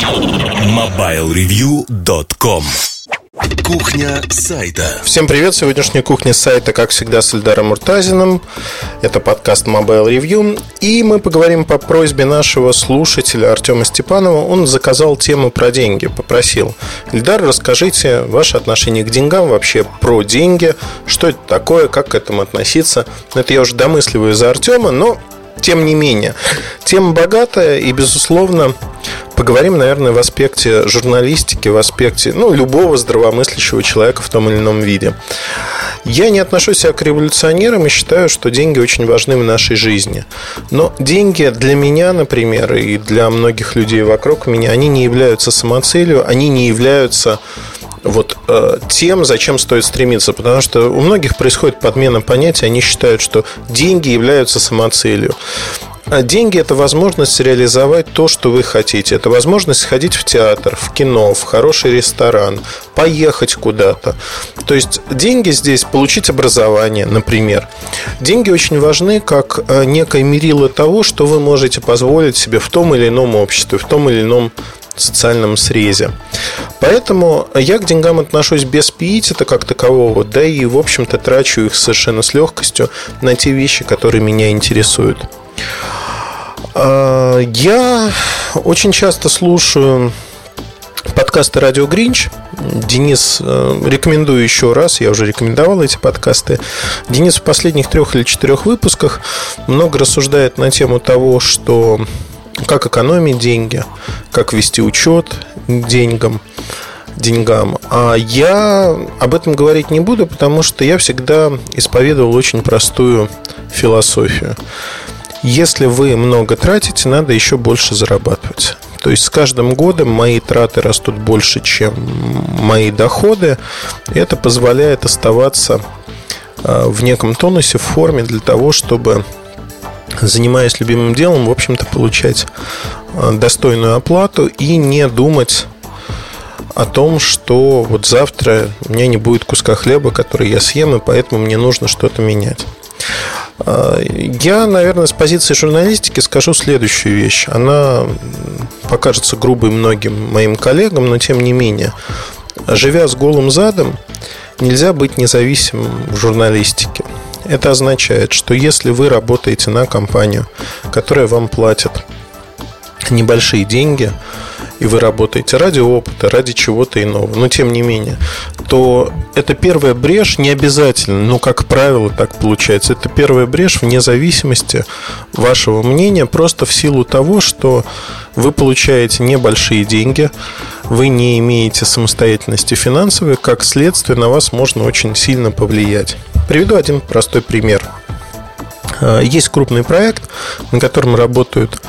MobileReview.com Кухня сайта. Всем привет! Сегодняшняя кухня сайта, как всегда, с Эльдаром Муртазиным. Это подкаст Mobile Review. И мы поговорим по просьбе нашего слушателя Артема Степанова. Он заказал тему про деньги, попросил. Эльдар, расскажите ваше отношение к деньгам, вообще про деньги. Что это такое, как к этому относиться. Это я уже домысливаю за Артема, но тем не менее, тема богатая и, безусловно, поговорим, наверное, в аспекте журналистики, в аспекте ну, любого здравомыслящего человека в том или ином виде. Я не отношусь себя к революционерам и считаю, что деньги очень важны в нашей жизни. Но деньги для меня, например, и для многих людей вокруг меня, они не являются самоцелью, они не являются вот э, тем, зачем стоит стремиться. Потому что у многих происходит подмена понятия, они считают, что деньги являются самоцелью. А деньги – это возможность реализовать то, что вы хотите. Это возможность сходить в театр, в кино, в хороший ресторан, поехать куда-то. То есть деньги здесь – получить образование, например. Деньги очень важны как э, некое мерило того, что вы можете позволить себе в том или ином обществе, в том или ином социальном срезе. Поэтому я к деньгам отношусь без пиетета как такового, да и, в общем-то, трачу их совершенно с легкостью на те вещи, которые меня интересуют. А, я очень часто слушаю подкасты «Радио Гринч». Денис, э, рекомендую еще раз, я уже рекомендовал эти подкасты. Денис в последних трех или четырех выпусках много рассуждает на тему того, что как экономить деньги, как вести учет деньгам, деньгам. А я об этом говорить не буду, потому что я всегда исповедовал очень простую философию. Если вы много тратите, надо еще больше зарабатывать. То есть с каждым годом мои траты растут больше, чем мои доходы. Это позволяет оставаться а, в неком тонусе, в форме для того, чтобы занимаясь любимым делом, в общем-то, получать а, достойную оплату и не думать о том, что вот завтра у меня не будет куска хлеба, который я съем, и поэтому мне нужно что-то менять. А, я, наверное, с позиции журналистики скажу следующую вещь. Она покажется грубой многим моим коллегам, но тем не менее. Живя с голым задом, нельзя быть независимым в журналистике. Это означает, что если вы работаете на компанию, которая вам платит небольшие деньги, и вы работаете ради опыта, ради чего-то иного, но тем не менее, то это первая брешь не обязательно, но как правило так получается. Это первая брешь вне зависимости вашего мнения, просто в силу того, что вы получаете небольшие деньги, вы не имеете самостоятельности финансовой, как следствие на вас можно очень сильно повлиять. Приведу один простой пример. А, есть крупный проект, на котором работают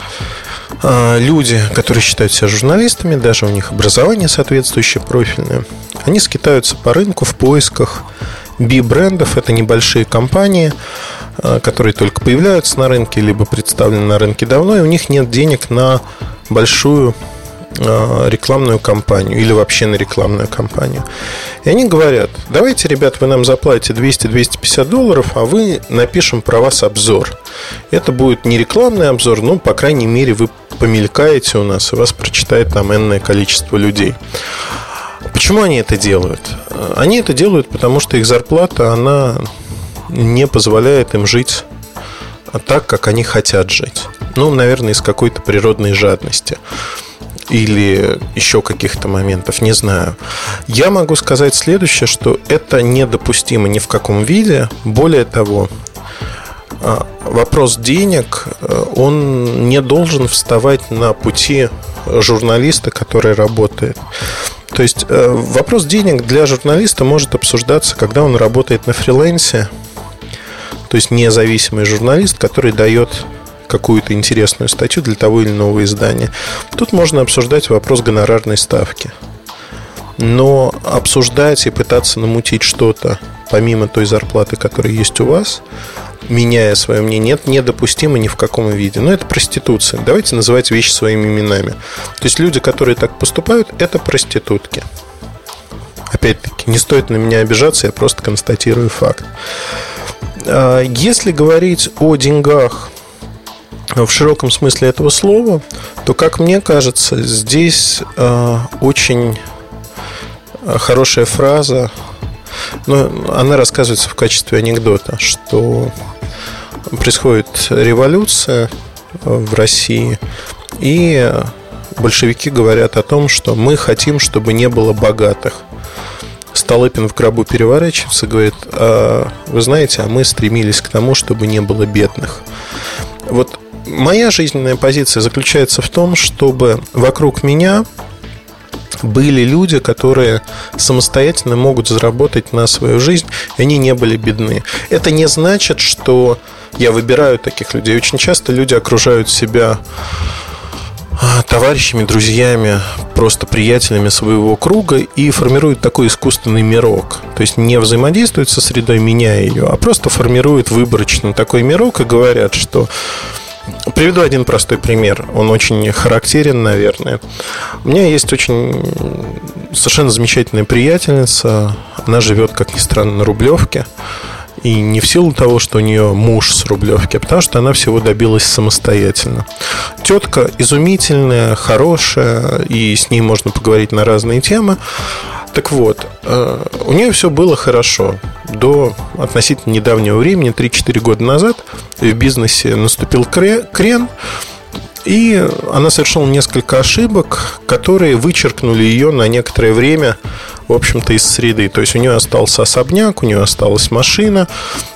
а, люди, которые считают себя журналистами, даже у них образование соответствующее, профильное, они скитаются по рынку в поисках би-брендов. Это небольшие компании, а, которые только появляются на рынке, либо представлены на рынке давно, и у них нет денег на большую рекламную кампанию или вообще на рекламную кампанию. И они говорят, давайте, ребят, вы нам заплатите 200-250 долларов, а вы напишем про вас обзор. Это будет не рекламный обзор, но, по крайней мере, вы помелькаете у нас, и вас прочитает там энное количество людей. Почему они это делают? Они это делают, потому что их зарплата, она не позволяет им жить так, как они хотят жить. Ну, наверное, из какой-то природной жадности или еще каких-то моментов, не знаю. Я могу сказать следующее, что это недопустимо ни в каком виде. Более того, а, вопрос денег, э, он не должен вставать на пути журналиста, который работает. То есть э, вопрос денег для журналиста может обсуждаться, когда он работает на фрилансе, то есть независимый журналист, который дает какую-то интересную статью для того или иного издания. Тут можно обсуждать вопрос гонорарной ставки. Но обсуждать и пытаться намутить что-то помимо той зарплаты, которая есть у вас, меняя свое мнение, это недопустимо ни в каком виде. Но это проституция. Давайте называть вещи своими именами. То есть люди, которые так поступают, это проститутки. Опять-таки, не стоит на меня обижаться, я просто констатирую факт. А, если говорить о деньгах в широком смысле этого слова, то, как мне кажется, здесь э, очень хорошая фраза, но она рассказывается в качестве анекдота, что происходит революция в России, и большевики говорят о том, что мы хотим, чтобы не было богатых. Столыпин в гробу переворачивается и говорит, а, вы знаете, а мы стремились к тому, чтобы не было бедных. Вот моя жизненная позиция заключается в том, чтобы вокруг меня были люди, которые самостоятельно могут заработать на свою жизнь, и они не были бедны. Это не значит, что я выбираю таких людей. Очень часто люди окружают себя а, товарищами, друзьями, просто приятелями своего круга и формируют такой искусственный мирок. То есть не взаимодействуют со средой, меняя ее, а просто формируют выборочно такой мирок и говорят, что Приведу один простой пример. Он очень характерен, наверное. У меня есть очень совершенно замечательная приятельница. Она живет, как ни странно, на Рублевке. И не в силу того, что у нее муж с Рублевки, а потому что она всего добилась самостоятельно. Тетка изумительная, хорошая, и с ней можно поговорить на разные темы. Так вот, э, у нее все было хорошо до относительно недавнего времени, 3-4 года назад, в бизнесе наступил крен, и она совершила несколько ошибок, которые вычеркнули ее на некоторое время, в общем-то, из среды. То есть у нее остался особняк, у нее осталась машина,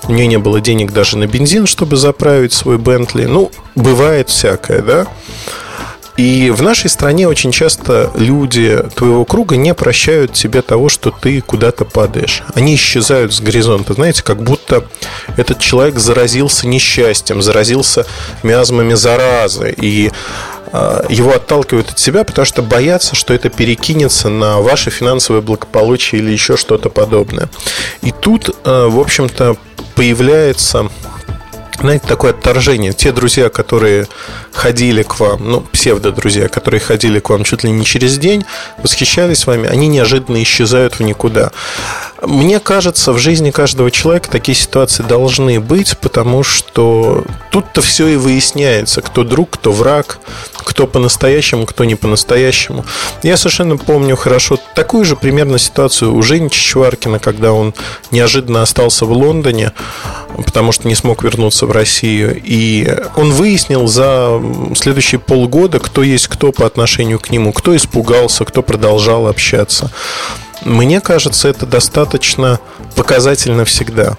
у нее не было денег даже на бензин, чтобы заправить свой Бентли. Ну, бывает всякое, да. И в нашей стране очень часто люди твоего круга не прощают тебе того, что ты куда-то падаешь. Они исчезают с горизонта. Знаете, как будто этот человек заразился несчастьем, заразился миазмами заразы. И а, его отталкивают от себя, потому что боятся, что это перекинется на ваше финансовое благополучие или еще что-то подобное. И тут, а, в общем-то, появляется знаете, такое отторжение. Те друзья, которые ходили к вам, ну, псевдо-друзья, которые ходили к вам чуть ли не через день, восхищались вами, они неожиданно исчезают в никуда. Мне кажется, в жизни каждого человека такие ситуации должны быть, потому что тут-то все и выясняется, кто друг, кто враг, кто по-настоящему, кто не по-настоящему. Я совершенно помню хорошо такую же примерно ситуацию у Жени Чичваркина, когда он неожиданно остался в Лондоне, потому что не смог вернуться в Россию. И он выяснил за следующие полгода, кто есть кто по отношению к нему, кто испугался, кто продолжал общаться. Мне кажется, это достаточно показательно всегда.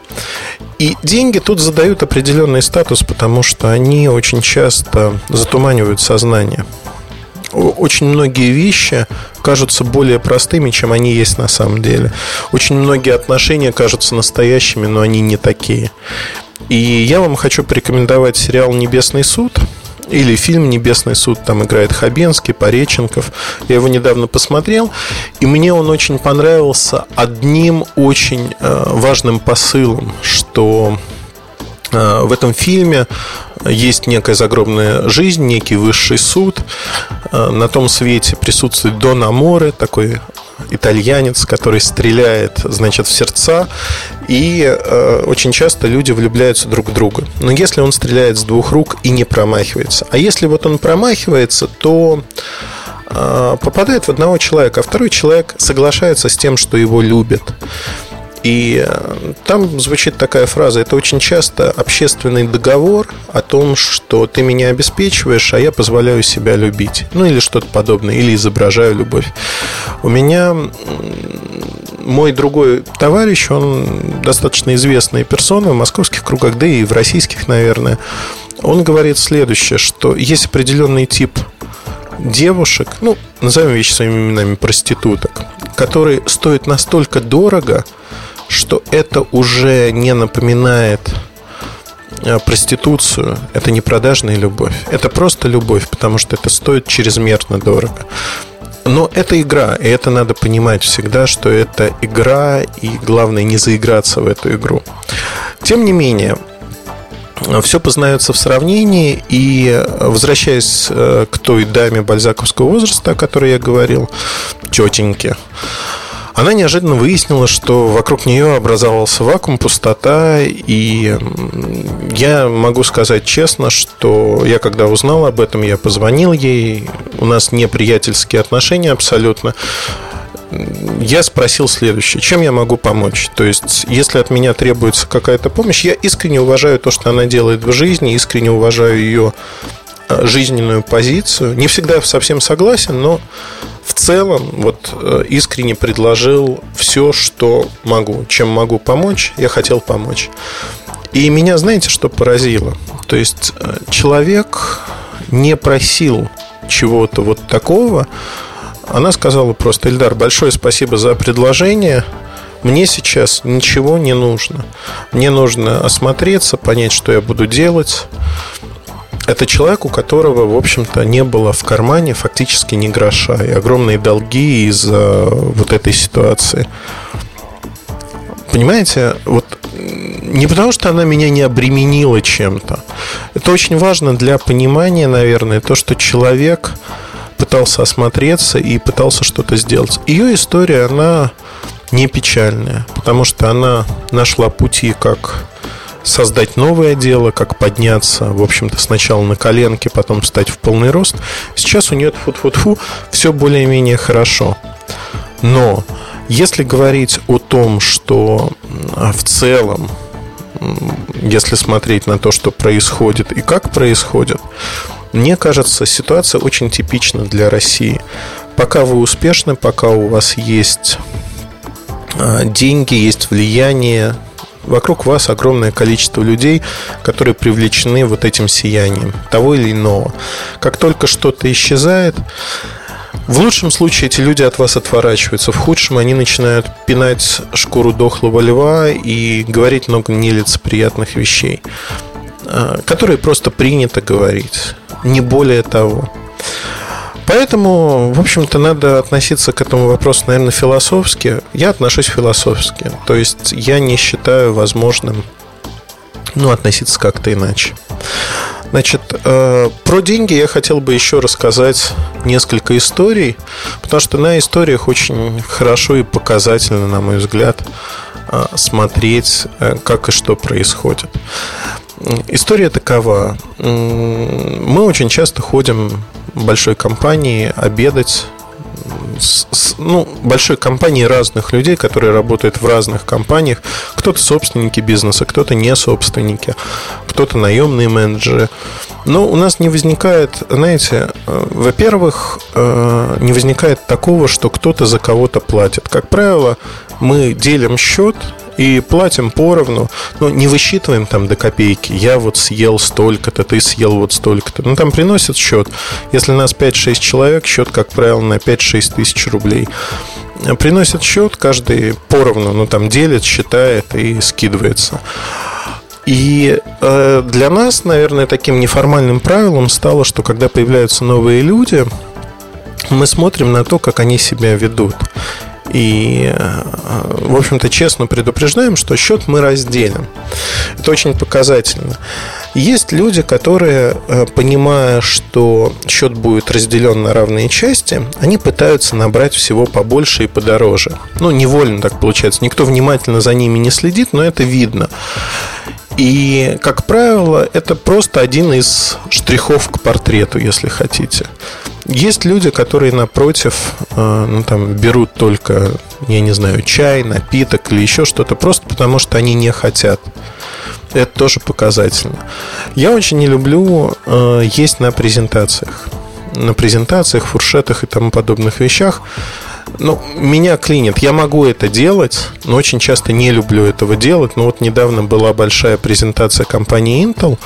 И деньги тут задают определенный статус, потому что они очень часто затуманивают сознание. Очень многие вещи кажутся более простыми, чем они есть на самом деле. Очень многие отношения кажутся настоящими, но они не такие. И я вам хочу порекомендовать сериал «Небесный суд», или фильм «Небесный суд», там играет Хабенский, Пореченков. Я его недавно посмотрел, и мне он очень понравился одним очень э, важным посылом, что в этом фильме есть некая загробная жизнь, некий высший суд. Э, на том свете присутствует Дон Аморе, такой итальянец, который стреляет, значит, в сердца, и э, очень часто люди влюбляются друг в друга. Но если он стреляет с двух рук и не промахивается, а если вот он промахивается, то э, попадает в одного человека, а второй человек соглашается с тем, что его любят. И э, там звучит такая фраза, это очень часто общественный договор о том, что ты меня обеспечиваешь, а я позволяю себя любить. Ну или что-то подобное, или изображаю любовь. У меня мой другой товарищ, он достаточно известная персона в московских кругах, да и в российских, наверное. Он говорит следующее, что есть определенный тип девушек, ну, назовем вещи своими именами, проституток, которые стоят настолько дорого, что это уже не напоминает э, проституцию, это не продажная любовь, это просто любовь, потому что это стоит чрезмерно дорого. Но это игра, и это надо понимать всегда, что это игра, и главное не заиграться в эту игру. Тем не менее, все познается в сравнении, и возвращаясь э, к той даме бальзаковского возраста, о которой я говорил, тетеньке, она неожиданно выяснила, что вокруг нее образовался вакуум, пустота, и я могу сказать честно, что я когда узнал об этом, я позвонил ей, у нас не приятельские отношения абсолютно, я спросил следующее. Чем я могу помочь? То есть, если от меня требуется какая-то помощь, я искренне уважаю то, что она делает в жизни, искренне уважаю ее э, жизненную позицию. Не всегда совсем согласен, но в целом вот э, искренне предложил все, что могу. Чем могу помочь, я хотел помочь. И меня, знаете, что поразило? То есть, э, человек не просил чего-то вот такого, она сказала просто, Эльдар, большое спасибо за предложение. Мне сейчас ничего не нужно. Мне нужно осмотреться, понять, что я буду делать. Это человек, у которого, в общем-то, не было в кармане фактически ни гроша. И огромные долги из-за вот этой ситуации. Понимаете, вот не потому, что она меня не обременила чем-то. Это очень важно для понимания, наверное, то, что человек пытался осмотреться и пытался что-то сделать. Ее история, она не печальная, потому что она нашла пути, как создать новое дело, как подняться, в общем-то, сначала на коленке, потом встать в полный рост. Сейчас у нее фу-фу-фу все более-менее хорошо. Но если говорить о том, что в целом, если смотреть на то, что происходит и как происходит, мне кажется, ситуация очень типична для России. Пока вы успешны, пока у вас есть а, деньги, есть влияние, вокруг вас огромное количество людей, которые привлечены вот этим сиянием того или иного. Как только что-то исчезает, в лучшем случае эти люди от вас отворачиваются, в худшем они начинают пинать шкуру дохлого льва и говорить много нелицеприятных вещей, а, которые просто принято говорить не более того. Поэтому, в общем-то, надо относиться к этому вопросу, наверное, философски. Я отношусь философски. То есть я не считаю возможным ну, относиться как-то иначе. Значит, э, про деньги я хотел бы еще рассказать несколько историй, потому что на историях очень хорошо и показательно, на мой взгляд, э, смотреть, э, как и что происходит. История такова. Мы очень часто ходим большой компании обедать с, с, ну, большой компании разных людей, которые работают в разных компаниях. Кто-то собственники бизнеса, кто-то не собственники, кто-то наемные менеджеры. Но у нас не возникает, знаете, э, во-первых, э, не возникает такого, что кто-то за кого-то платит. Как правило, мы делим счет и платим поровну, но не высчитываем там до копейки. Я вот съел столько-то, ты съел вот столько-то. Ну, там приносят счет. Если нас 5-6 человек, счет, как правило, на 5-6 тысяч рублей. Приносят счет, каждый поровну, ну, там делит, считает и скидывается. И э, для нас, наверное, таким неформальным правилом стало, что когда появляются новые люди, мы смотрим на то, как они себя ведут. И, э, в общем-то, честно предупреждаем, что счет мы разделим. Это очень показательно. Есть люди, которые, э, понимая, что счет будет разделен на равные части, они пытаются набрать всего побольше и подороже. Ну, невольно так получается. Никто внимательно за ними не следит, но это видно. И, как правило, это просто один из штрихов к портрету, если хотите. Есть люди, которые напротив, э, ну там берут только, я не знаю, чай, напиток или еще что-то, просто потому что они не хотят. Это тоже показательно. Я очень не люблю э, есть на презентациях. На презентациях, фуршетах и тому подобных вещах. Ну, меня клинит. Я могу это делать, но очень часто не люблю этого делать. Но вот недавно была большая презентация компании Intel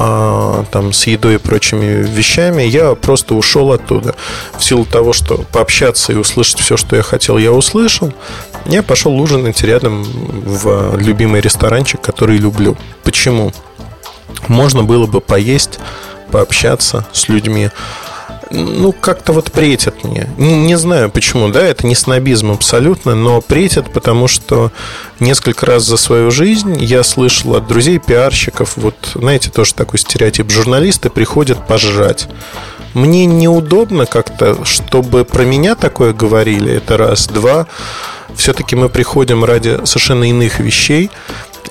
а, там с едой и прочими вещами, я просто ушел оттуда. В силу того, что пообщаться и услышать все, что я хотел, я услышал. Я пошел ужинать рядом в любимый ресторанчик, который люблю. Почему? Можно было бы поесть, пообщаться с людьми ну, как-то вот претят мне. Не знаю почему, да, это не снобизм абсолютно, но претят, потому что несколько раз за свою жизнь я слышал от друзей пиарщиков, вот, знаете, тоже такой стереотип, журналисты приходят пожрать. мне неудобно как-то, чтобы про меня такое говорили. Это раз. Два. Все-таки мы приходим ради совершенно иных вещей.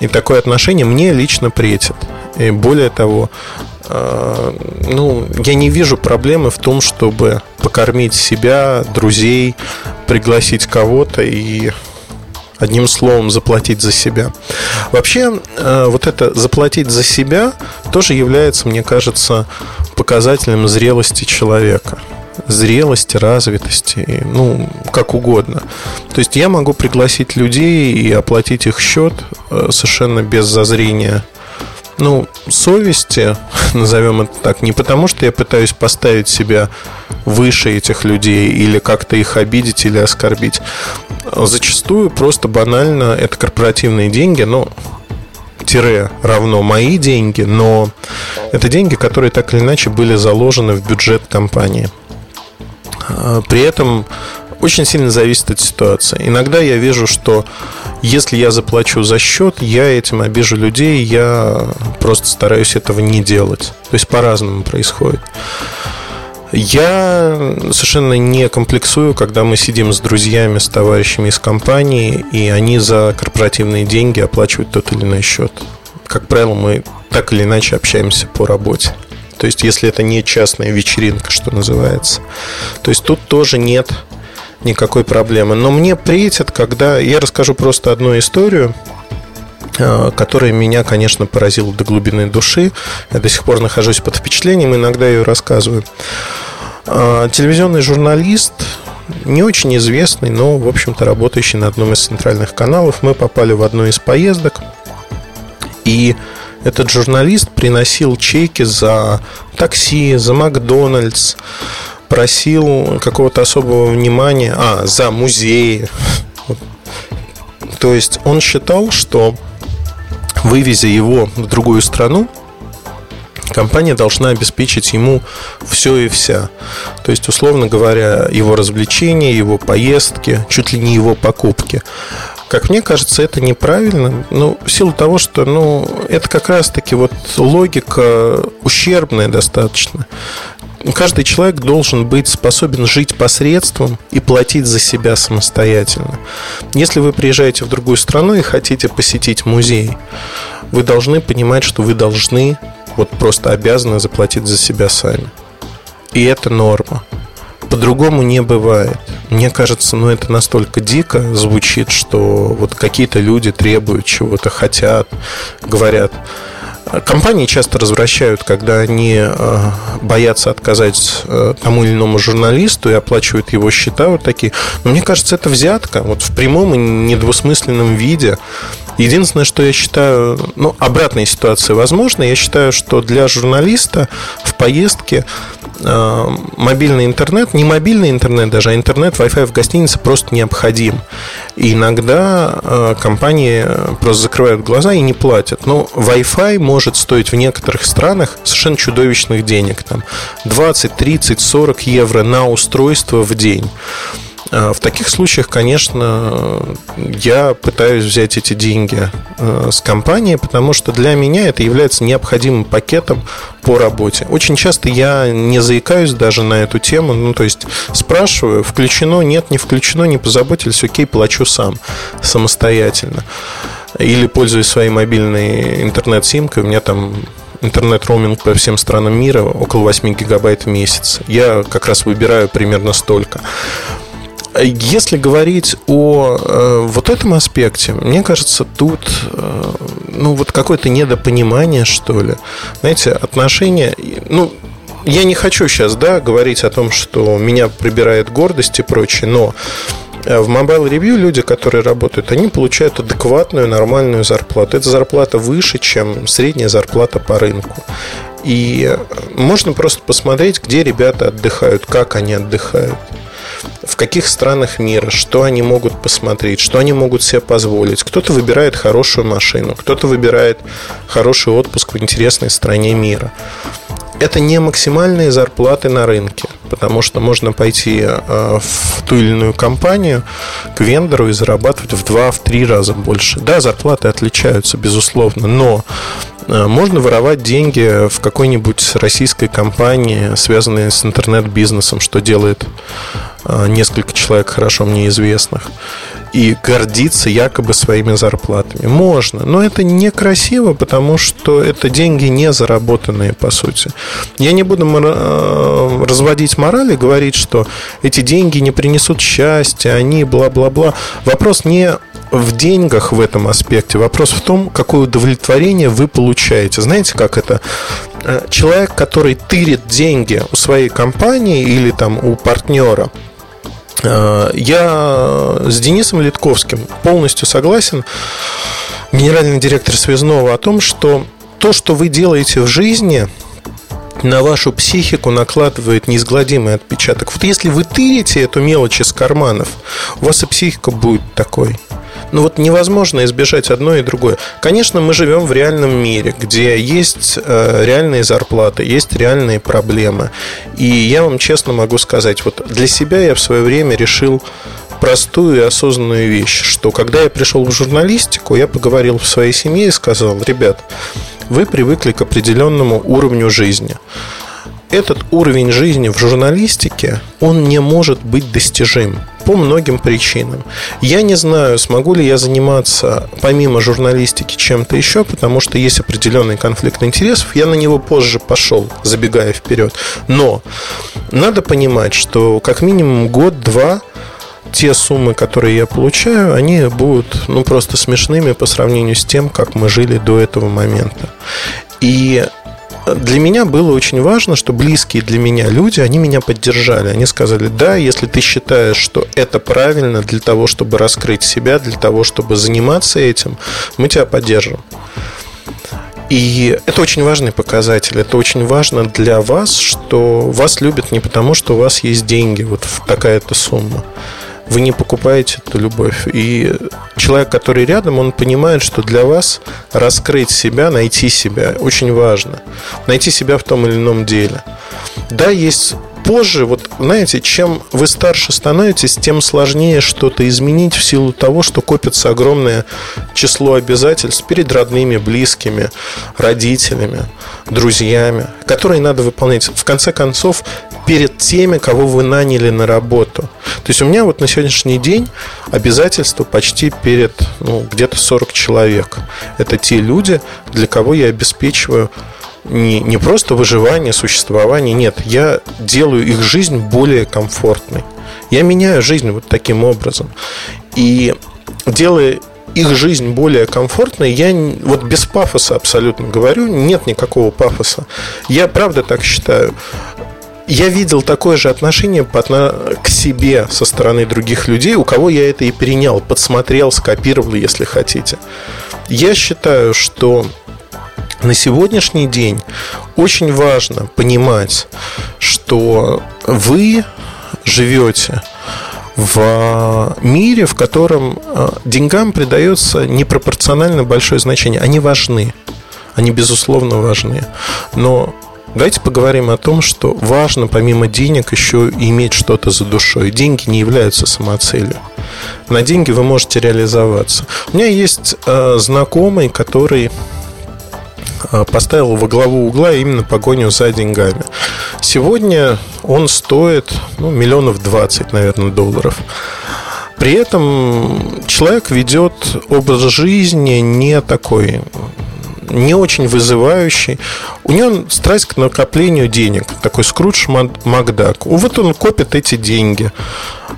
И такое отношение мне лично претит. И более того, э, ну, я не вижу проблемы в том, чтобы покормить себя, друзей, пригласить кого-то и одним словом заплатить за себя. Вообще, э, вот это заплатить за себя тоже является, мне кажется, показателем зрелости человека зрелости, развитости, ну, как угодно. То есть я могу пригласить людей и оплатить их счет э, совершенно без зазрения ну, совести, назовем это так, не потому, что я пытаюсь поставить себя выше этих людей или как-то их обидеть или оскорбить. Зачастую просто банально это корпоративные деньги, ну, тире равно мои деньги, но это деньги, которые так или иначе были заложены в бюджет компании. А, при этом очень сильно зависит от ситуации. Иногда я вижу, что если я заплачу за счет, я этим обижу людей, я просто стараюсь этого не делать. То есть по-разному происходит. Я совершенно не комплексую, когда мы сидим с друзьями, с товарищами из компании, и они за корпоративные деньги оплачивают тот или иной счет. Как правило, мы так или иначе общаемся по работе. То есть, если это не частная вечеринка, что называется. То есть, тут тоже нет никакой проблемы. Но мне претит, когда... Я расскажу просто одну историю, э, которая меня, конечно, поразила до глубины души. Я до сих пор нахожусь под впечатлением, иногда ее рассказываю. Э, телевизионный журналист, не очень известный, но, в общем-то, работающий на одном из центральных каналов. Мы попали в одну из поездок, и этот журналист приносил чеки за такси, за Макдональдс, просил какого-то особого внимания, а, за музеи. То есть он считал, что вывезя его в другую страну, компания должна обеспечить ему все и вся. То есть, условно говоря, его развлечения, его поездки, чуть ли не его покупки. Как мне кажется, это неправильно. Ну, в силу того, что ну, это как раз-таки вот логика ущербная достаточно. Каждый человек должен быть способен жить посредством и платить за себя самостоятельно. Если вы приезжаете в другую страну и хотите посетить музей, вы должны понимать, что вы должны, вот просто обязаны заплатить за себя сами. И это норма. По-другому не бывает. Мне кажется, ну это настолько дико звучит, что вот какие-то люди требуют чего-то, хотят, говорят. Компании часто развращают, когда они э, боятся отказать э, тому или иному журналисту и оплачивают его счета вот такие. Но мне кажется, это взятка вот в прямом и недвусмысленном виде. Единственное, что я считаю, ну, обратная ситуация возможна. Я считаю, что для журналиста в поездке э, мобильный интернет, не мобильный интернет даже, а интернет, Wi-Fi в гостинице просто необходим. И иногда э, компании просто закрывают глаза и не платят. Но Wi-Fi может стоить в некоторых странах совершенно чудовищных денег. Там 20, 30, 40 евро на устройство в день. А, в таких случаях, конечно, я пытаюсь взять эти деньги э, с компании, потому что для меня это является необходимым пакетом по работе. Очень часто я не заикаюсь даже на эту тему, ну, то есть спрашиваю, включено, нет, не включено, не позаботились, окей, плачу сам, самостоятельно. Или пользуюсь своей мобильной интернет-симкой, у меня там интернет-роуминг по всем странам мира около 8 гигабайт в месяц. Я как раз выбираю примерно столько. Если говорить о э, вот этом аспекте, мне кажется, тут э, ну вот какое-то недопонимание, что ли. Знаете, отношения, ну, я не хочу сейчас, да, говорить о том, что меня прибирает гордость и прочее, но э, в Mobile Review люди, которые работают, они получают адекватную, нормальную зарплату. Эта зарплата выше, чем средняя зарплата по рынку. И можно просто посмотреть, где ребята отдыхают, как они отдыхают в каких странах мира, что они могут посмотреть, что они могут себе позволить. Кто-то выбирает хорошую машину, кто-то выбирает хороший отпуск в интересной стране мира. Это не максимальные зарплаты на рынке. Потому что можно пойти э, в ту или иную компанию к вендору и зарабатывать в два, в три раза больше. Да, зарплаты отличаются, безусловно, но э, можно воровать деньги в какой-нибудь российской компании, связанной с интернет-бизнесом, что делает э, несколько человек хорошо мне известных и гордиться якобы своими зарплатами. Можно, но это некрасиво, потому что это деньги не заработанные, по сути. Я не буду разводить морали, говорить, что эти деньги не принесут счастья, они бла-бла-бла. Вопрос не в деньгах в этом аспекте. Вопрос в том, какое удовлетворение вы получаете. Знаете, как это? Э, человек, который тырит деньги у своей компании или там у партнера – Э, я с Денисом Литковским полностью согласен, генеральный директор Связного, о том, что то, что вы делаете в жизни, на вашу психику накладывает неизгладимый отпечаток. Вот если вы тырите эту мелочь из карманов, у вас и психика будет такой. Ну вот невозможно избежать одно и другое. Конечно, мы живем в реальном мире, где есть э, реальные зарплаты, есть реальные проблемы. И я вам честно могу сказать, вот для себя я в свое время решил простую и осознанную вещь, что когда я пришел в журналистику, я поговорил в своей семье и сказал, ребят, вы привыкли к определенному уровню жизни этот уровень жизни в журналистике, он не может быть достижим по многим причинам. Я не знаю, смогу ли я заниматься помимо журналистики чем-то еще, потому что есть определенный конфликт интересов. Я на него позже пошел, забегая вперед. Но надо понимать, что как минимум год-два те суммы, которые я получаю, они будут ну, просто смешными по сравнению с тем, как мы жили до этого момента. И для меня было очень важно, что близкие для меня люди, они меня поддержали. Они сказали, да, если ты считаешь, что это правильно для того, чтобы раскрыть себя, для того, чтобы заниматься этим, мы тебя поддержим. И это очень важный показатель. Это очень важно для вас, что вас любят не потому, что у вас есть деньги, вот такая-то сумма вы не покупаете эту любовь. И человек, который рядом, он понимает, что для вас раскрыть себя, найти себя очень важно. Найти себя в том или ином деле. Да, есть позже, вот знаете, чем вы старше становитесь, тем сложнее что-то изменить в силу того, что копится огромное число обязательств перед родными, близкими, родителями, друзьями, которые надо выполнять. В конце концов, перед теми, кого вы наняли на работу. То есть у меня вот на сегодняшний день обязательства почти перед ну, где-то 40 человек. Это те люди, для кого я обеспечиваю не, не просто выживание, существование, нет, я делаю их жизнь более комфортной. Я меняю жизнь вот таким образом. И делая их жизнь более комфортной, я вот без пафоса абсолютно говорю, нет никакого пафоса. Я правда так считаю. Я видел такое же отношение к себе со стороны других людей, у кого я это и перенял, подсмотрел, скопировал, если хотите. Я считаю, что на сегодняшний день очень важно понимать, что вы живете в мире, в котором э, деньгам придается непропорционально большое значение. Они важны. Они, безусловно, важны. Но Давайте поговорим о том, что важно помимо денег еще иметь что-то за душой. Деньги не являются самоцелью. На деньги вы можете реализоваться. У меня есть э, знакомый, который Э, поставил во главу угла именно погоню за деньгами. Сегодня он стоит ну, миллионов 20, наверное, долларов. При этом человек ведет образ жизни не такой не очень вызывающий. У него страсть к накоплению денег. Такой Скрудж Макдак. Вот он копит эти деньги.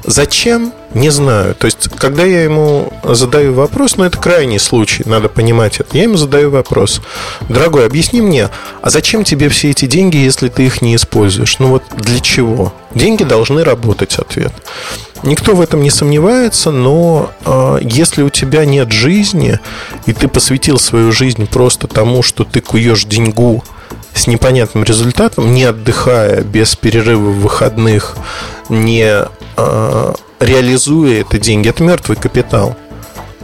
Зачем? Не знаю. То есть, когда я ему задаю вопрос, ну, это крайний случай, надо понимать это. Я ему задаю вопрос. Дорогой, объясни мне, а зачем тебе все эти деньги, если ты их не используешь? Ну, вот для чего? Деньги должны работать, ответ. Никто в этом не сомневается, но э, если у тебя нет жизни, и ты посвятил свою жизнь просто тому, что ты куешь деньгу с непонятным результатом, не отдыхая, без перерыва в выходных, не э, реализуя это деньги, это мертвый капитал.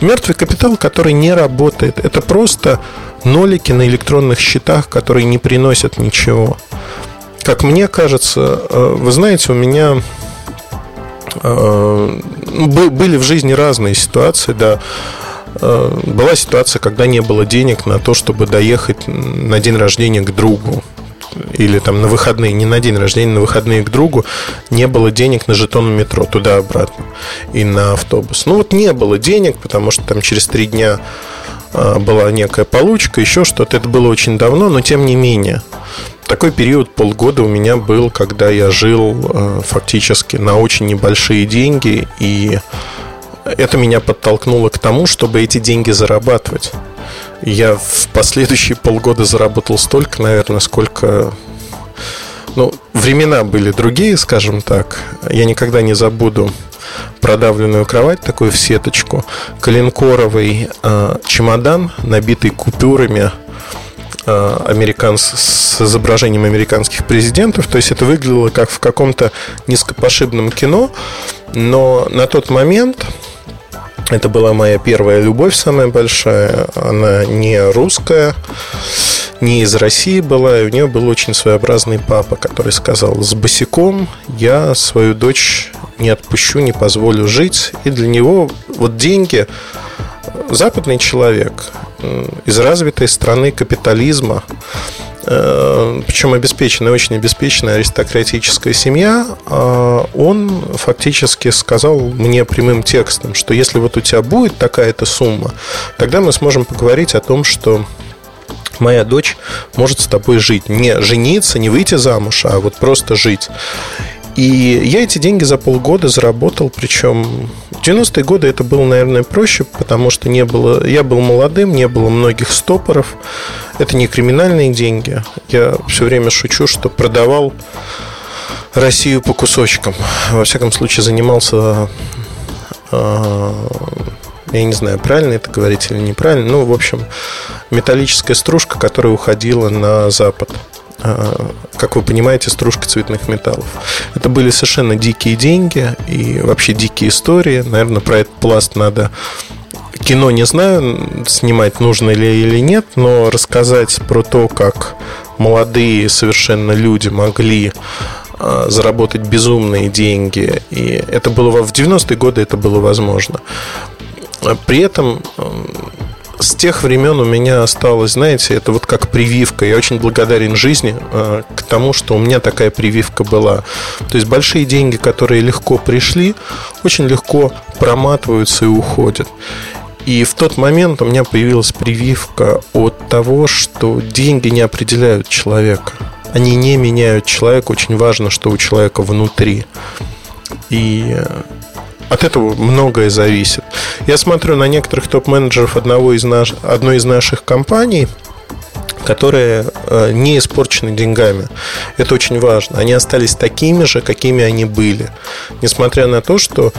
Мертвый капитал, который не работает. Это просто нолики на электронных счетах, которые не приносят ничего. как мне кажется, э, вы знаете, у меня э, были в жизни разные ситуации, да. Э, была ситуация, когда не было денег на то, чтобы доехать на день рождения к другу или там на выходные, не на день рождения, на выходные к другу, не было денег на жетон метро туда-обратно и на автобус. Ну вот не было денег, потому что там через три дня а, была некая получка, еще что-то. Это было очень давно, но тем не менее. Такой период полгода у меня был, когда я жил а, фактически на очень небольшие деньги, и это меня подтолкнуло к тому, чтобы эти деньги зарабатывать. Я в последующие полгода заработал столько, наверное, сколько... Ну, времена были другие, скажем так. Я никогда не забуду продавленную кровать, такую в сеточку, коленкоровый э, чемодан, набитый купюрами э, с изображением американских президентов. То есть это выглядело как в каком-то низкопошибном кино, но на тот момент это была моя первая любовь, самая большая. Она не русская, не из России была, и у нее был очень своеобразный папа, который сказал, с босиком я свою дочь не отпущу, не позволю жить. И для него вот деньги, западный человек из развитой страны капитализма, причем обеспеченная, очень обеспеченная аристократическая семья, а он фактически сказал мне прямым текстом, что если вот у тебя будет такая-то сумма, тогда мы сможем поговорить о том, что моя дочь может с тобой жить. Не жениться, не выйти замуж, а вот просто жить. И я эти деньги за полгода заработал, причем в 90-е годы это было, наверное, проще, потому что не было, я был молодым, не было многих стопоров. Это не криминальные деньги. Я все время шучу, что продавал Россию по кусочкам. Во всяком случае, занимался а, я не знаю, правильно это говорить или неправильно. Ну, в общем, металлическая стружка, которая уходила на запад. А, как вы понимаете, стружка цветных металлов. Это были совершенно дикие деньги и вообще дикие истории. Наверное, про этот пласт надо кино не знаю, снимать нужно ли или нет, но рассказать про то, как молодые совершенно люди могли а, заработать безумные деньги. И это было в 90-е годы это было возможно. При этом с тех времен у меня осталось, знаете, это вот как прививка. Я очень благодарен жизни э, к тому, что у меня такая прививка была. То есть большие деньги, которые легко пришли, очень легко проматываются и уходят. И в тот момент у меня появилась прививка от того, что деньги не определяют человека. Они не меняют человека. Очень важно, что у человека внутри. И от этого многое зависит. Я смотрю на некоторых топ-менеджеров одного из наш, одной из наших компаний, которые э, не испорчены деньгами. Это очень важно. Они остались такими же, какими они были. Несмотря на то, что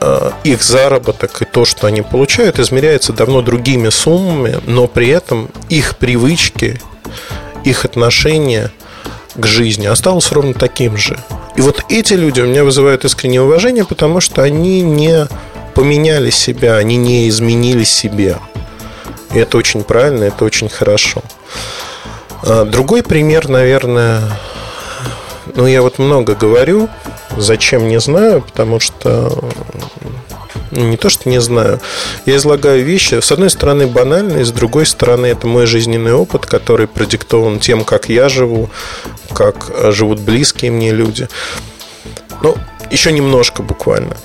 э, их заработок и то, что они получают, измеряется давно другими суммами, но при этом их привычки, их отношения к жизни осталось ровно таким же. И вот эти люди у меня вызывают искреннее уважение, потому что они не поменяли себя, они не изменили себе. И это очень правильно, это очень хорошо. А, другой пример, наверное, ну, я вот много говорю, зачем не знаю, потому что ну, не то, что не знаю. Я излагаю вещи, с одной стороны, банальные, с другой стороны, это мой жизненный опыт, который продиктован тем, как я живу, как живут близкие мне люди. Ну, еще немножко буквально.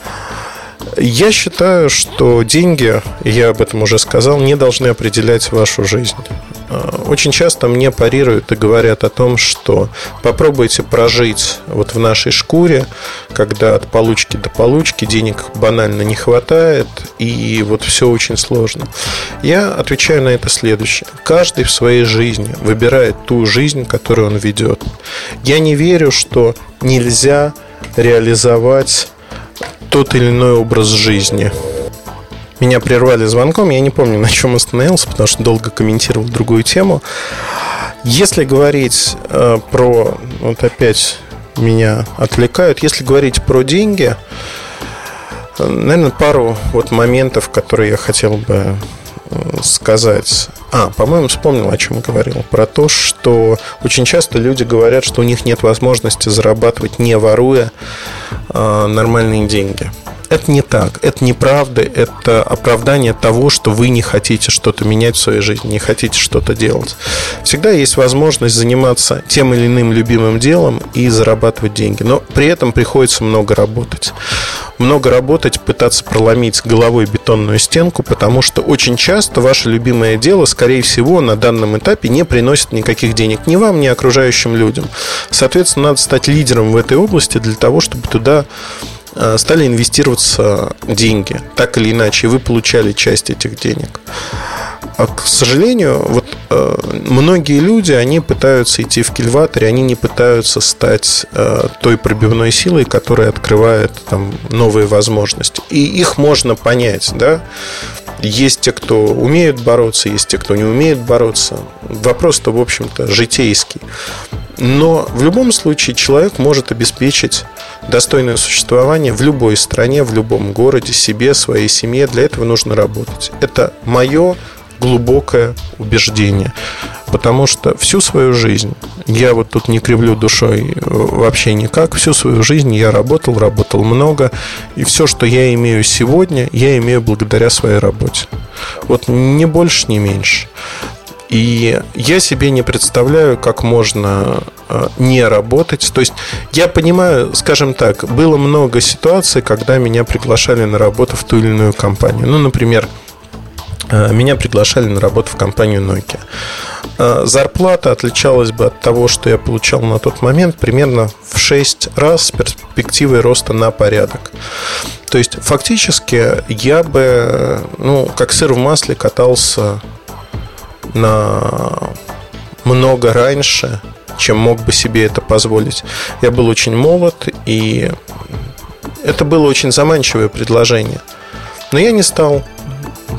Я считаю, что деньги, я об этом уже сказал, не должны определять вашу жизнь. А, очень часто мне парируют и говорят о том, что попробуйте прожить вот в нашей шкуре, когда от получки до получки денег банально не хватает, и вот все очень сложно. Я отвечаю на это следующее. Каждый в своей жизни выбирает ту жизнь, которую он ведет. Я не верю, что нельзя реализовать тот или иной образ жизни. Меня прервали звонком, я не помню, на чем остановился, потому что долго комментировал другую тему. Если говорить э, про, вот опять меня отвлекают, если говорить про деньги, наверное, пару вот моментов, которые я хотел бы сказать. А, по-моему, вспомнил, о чем говорил. Про то, что очень часто люди говорят, что у них нет возможности зарабатывать, не воруя э, нормальные деньги. Это не так, это неправда, это оправдание того, что вы не хотите что-то менять в своей жизни, не хотите что-то делать. Всегда есть возможность заниматься тем или иным любимым делом и зарабатывать деньги, но при этом приходится много работать. Много работать, пытаться проломить головой бетонную стенку, потому что очень часто ваше любимое дело, скорее всего, на данном этапе не приносит никаких денег ни вам, ни окружающим людям. Соответственно, надо стать лидером в этой области для того, чтобы туда стали инвестироваться деньги, так или иначе, вы получали часть этих денег. А, к сожалению, вот э, многие люди, они пытаются идти в кильваторе, они не пытаются стать э, той пробивной силой, которая открывает там новые возможности. И их можно понять, да. Есть те, кто умеют бороться, есть те, кто не умеет бороться. Вопрос-то, в общем-то, житейский. Но в любом случае человек может обеспечить достойное существование в любой стране, в любом городе, себе, своей семье. Для этого нужно работать. Это мое глубокое убеждение. Потому что всю свою жизнь, я вот тут не кривлю душой вообще никак, всю свою жизнь я работал, работал много, и все, что я имею сегодня, я имею благодаря своей работе. Вот не больше, не меньше. И я себе не представляю, как можно э, не работать. То есть я понимаю, скажем так, было много ситуаций, когда меня приглашали на работу в ту или иную компанию. Ну, например, э, меня приглашали на работу в компанию Nokia. Э, зарплата отличалась бы от того, что я получал на тот момент, примерно в 6 раз с перспективой роста на порядок. То есть фактически я бы, ну, как сыр в масле катался на много раньше, чем мог бы себе это позволить. Я был очень молод, и это было очень заманчивое предложение. Но я не стал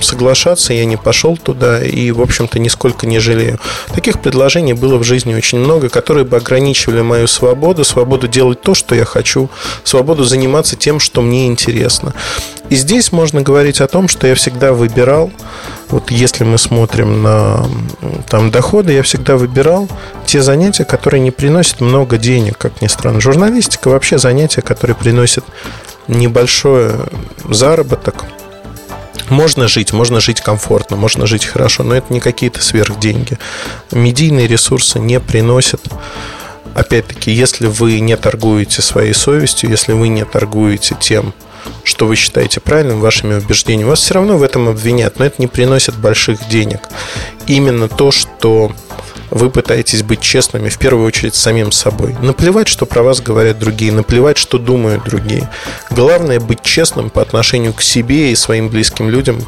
соглашаться, я не пошел туда и, в общем-то, нисколько не жалею. Таких предложений было в жизни очень много, которые бы ограничивали мою свободу, свободу делать то, что я хочу, свободу заниматься тем, что мне интересно. И здесь можно говорить о том, что я всегда выбирал, вот если мы смотрим на там, доходы, я всегда выбирал те занятия, которые не приносят много денег, как ни странно. Журналистика вообще занятие, которое приносит небольшой заработок, можно жить, можно жить комфортно, можно жить хорошо, но это не какие-то сверхденьги. Медийные ресурсы не приносят Опять-таки, если вы не торгуете своей совестью, если вы не торгуете тем, что вы считаете правильным, вашими убеждениями, вас все равно в этом обвинят, но это не приносит больших денег. Именно то, что вы пытаетесь быть честными, в первую очередь, самим собой. Наплевать, что про вас говорят другие, наплевать, что думают другие. Главное быть честным по отношению к себе и своим близким людям,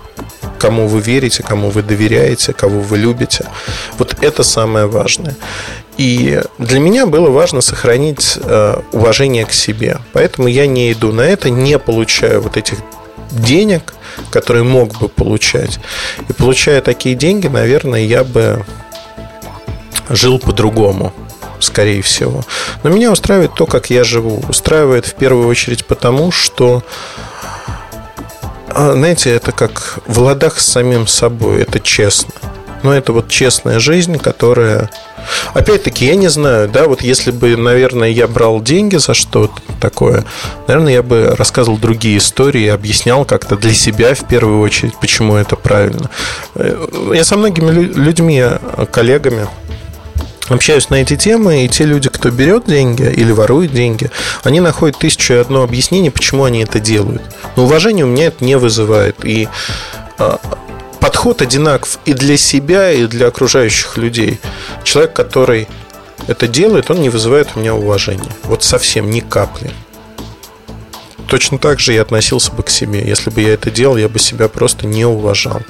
кому вы верите, кому вы доверяете, кого вы любите. Вот это самое важное. И для меня было важно сохранить э, уважение к себе. Поэтому я не иду на это, не получаю вот этих денег, которые мог бы получать. И получая такие деньги, наверное, я бы жил по-другому скорее всего. Но меня устраивает то, как я живу. Устраивает в первую очередь потому, что а, знаете, это как в ладах с самим собой, это честно. Но это вот честная жизнь, которая... Опять-таки, я не знаю, да, вот если бы, наверное, я брал деньги за что-то такое, наверное, я бы рассказывал другие истории, объяснял как-то для себя в первую очередь, почему это правильно. Э, я со многими людьми, коллегами, общаюсь на эти темы, и те люди, кто берет деньги или ворует деньги, они находят тысячу и одно объяснение, почему они это делают. Но уважение у меня это не вызывает. И а, подход одинаков и для себя, и для окружающих людей. Человек, который это делает, он не вызывает у меня уважения. Вот совсем ни капли. Точно так же я относился бы к себе. Если бы я это делал, я бы себя просто не уважал.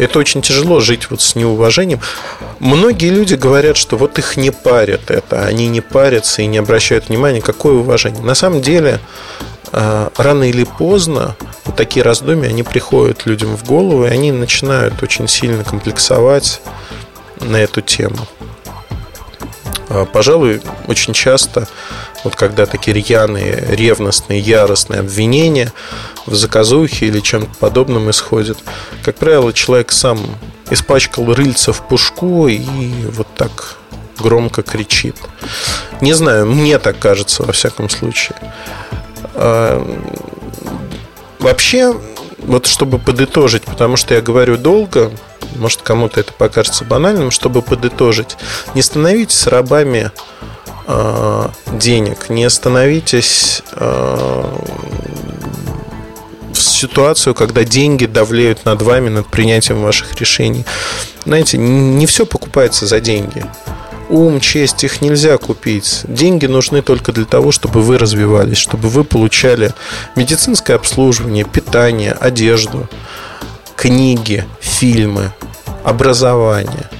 Это очень тяжело жить вот с неуважением. Многие люди говорят, что вот их не парят это, они не парятся и не обращают внимания, какое уважение. На самом деле, а, рано или поздно вот такие раздумья, они приходят людям в голову, и они начинают очень сильно комплексовать на эту тему. А, пожалуй, очень часто, вот когда такие рьяные, ревностные, яростные обвинения в заказухе или чем-то подобном исходят, как правило, человек сам испачкал рыльца в пушку и вот так громко кричит. Не знаю, мне так кажется, во всяком случае. А, вообще, вот чтобы подытожить, потому что я говорю долго, может кому-то это покажется банальным, чтобы подытожить, не становитесь рабами э, денег, не становитесь э, в ситуацию, когда деньги давлеют над вами, над принятием ваших решений. Знаете, не все покупается за деньги ум, честь, их нельзя купить. Деньги нужны только для того, чтобы вы развивались, чтобы вы получали медицинское обслуживание, питание, одежду, книги, фильмы, образование.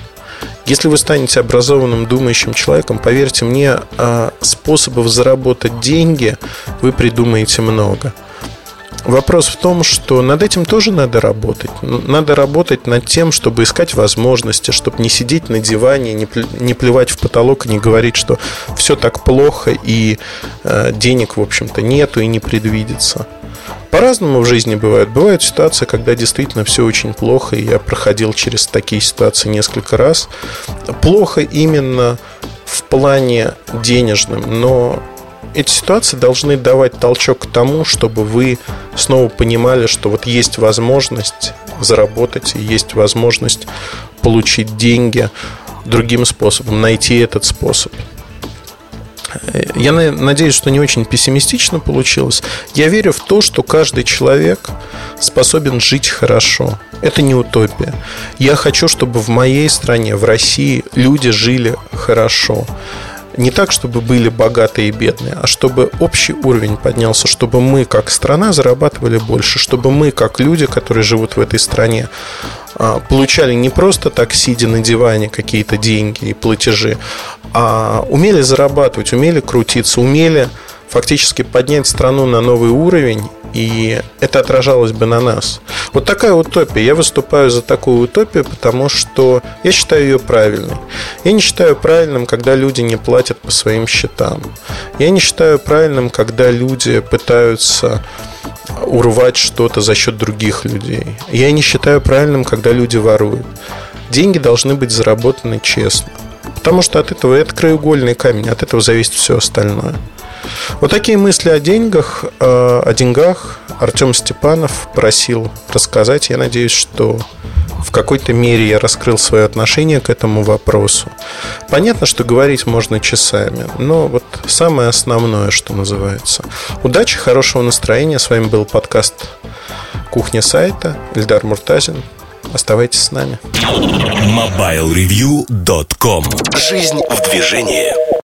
Если вы станете образованным, думающим человеком, поверьте мне, а, способов заработать деньги вы придумаете много. Вопрос в том, что над этим тоже надо работать. Надо работать над тем, чтобы искать возможности, чтобы не сидеть на диване, не плевать в потолок и не говорить, что все так плохо и э, денег, в общем-то, нету и не предвидится. По-разному в жизни бывает. Бывают ситуации, когда действительно все очень плохо, и я проходил через такие ситуации несколько раз. Плохо именно в плане денежном, но эти ситуации должны давать толчок к тому, чтобы вы снова понимали, что вот есть возможность заработать, есть возможность получить деньги другим способом, найти этот способ. Я надеюсь, что не очень пессимистично получилось. Я верю в то, что каждый человек способен жить хорошо. Это не утопия. Я хочу, чтобы в моей стране, в России люди жили хорошо не так, чтобы были богатые и бедные, а чтобы общий уровень поднялся, чтобы мы как страна зарабатывали больше, чтобы мы как люди, которые живут в этой стране, а, получали не просто так, сидя на диване, какие-то деньги и платежи, а умели зарабатывать, умели крутиться, умели фактически поднять страну на новый уровень и это отражалось бы на нас. Вот такая утопия. Я выступаю за такую утопию, потому что я считаю ее правильной. Я не считаю правильным, когда люди не платят по своим счетам. Я не считаю правильным, когда люди пытаются урвать что-то за счет других людей. Я не считаю правильным, когда люди воруют. Деньги должны быть заработаны честно. Потому что от этого это краеугольный камень, от этого зависит все остальное. Вот такие мысли о деньгах, э, о деньгах Артем Степанов просил рассказать. Я надеюсь, что в какой-то мере я раскрыл свое отношение к этому вопросу. Понятно, что говорить можно часами, но вот самое основное, что называется. Удачи, хорошего настроения. С вами был подкаст «Кухня сайта». Эльдар Муртазин. Оставайтесь с нами. MobileReview.com Жизнь в движении.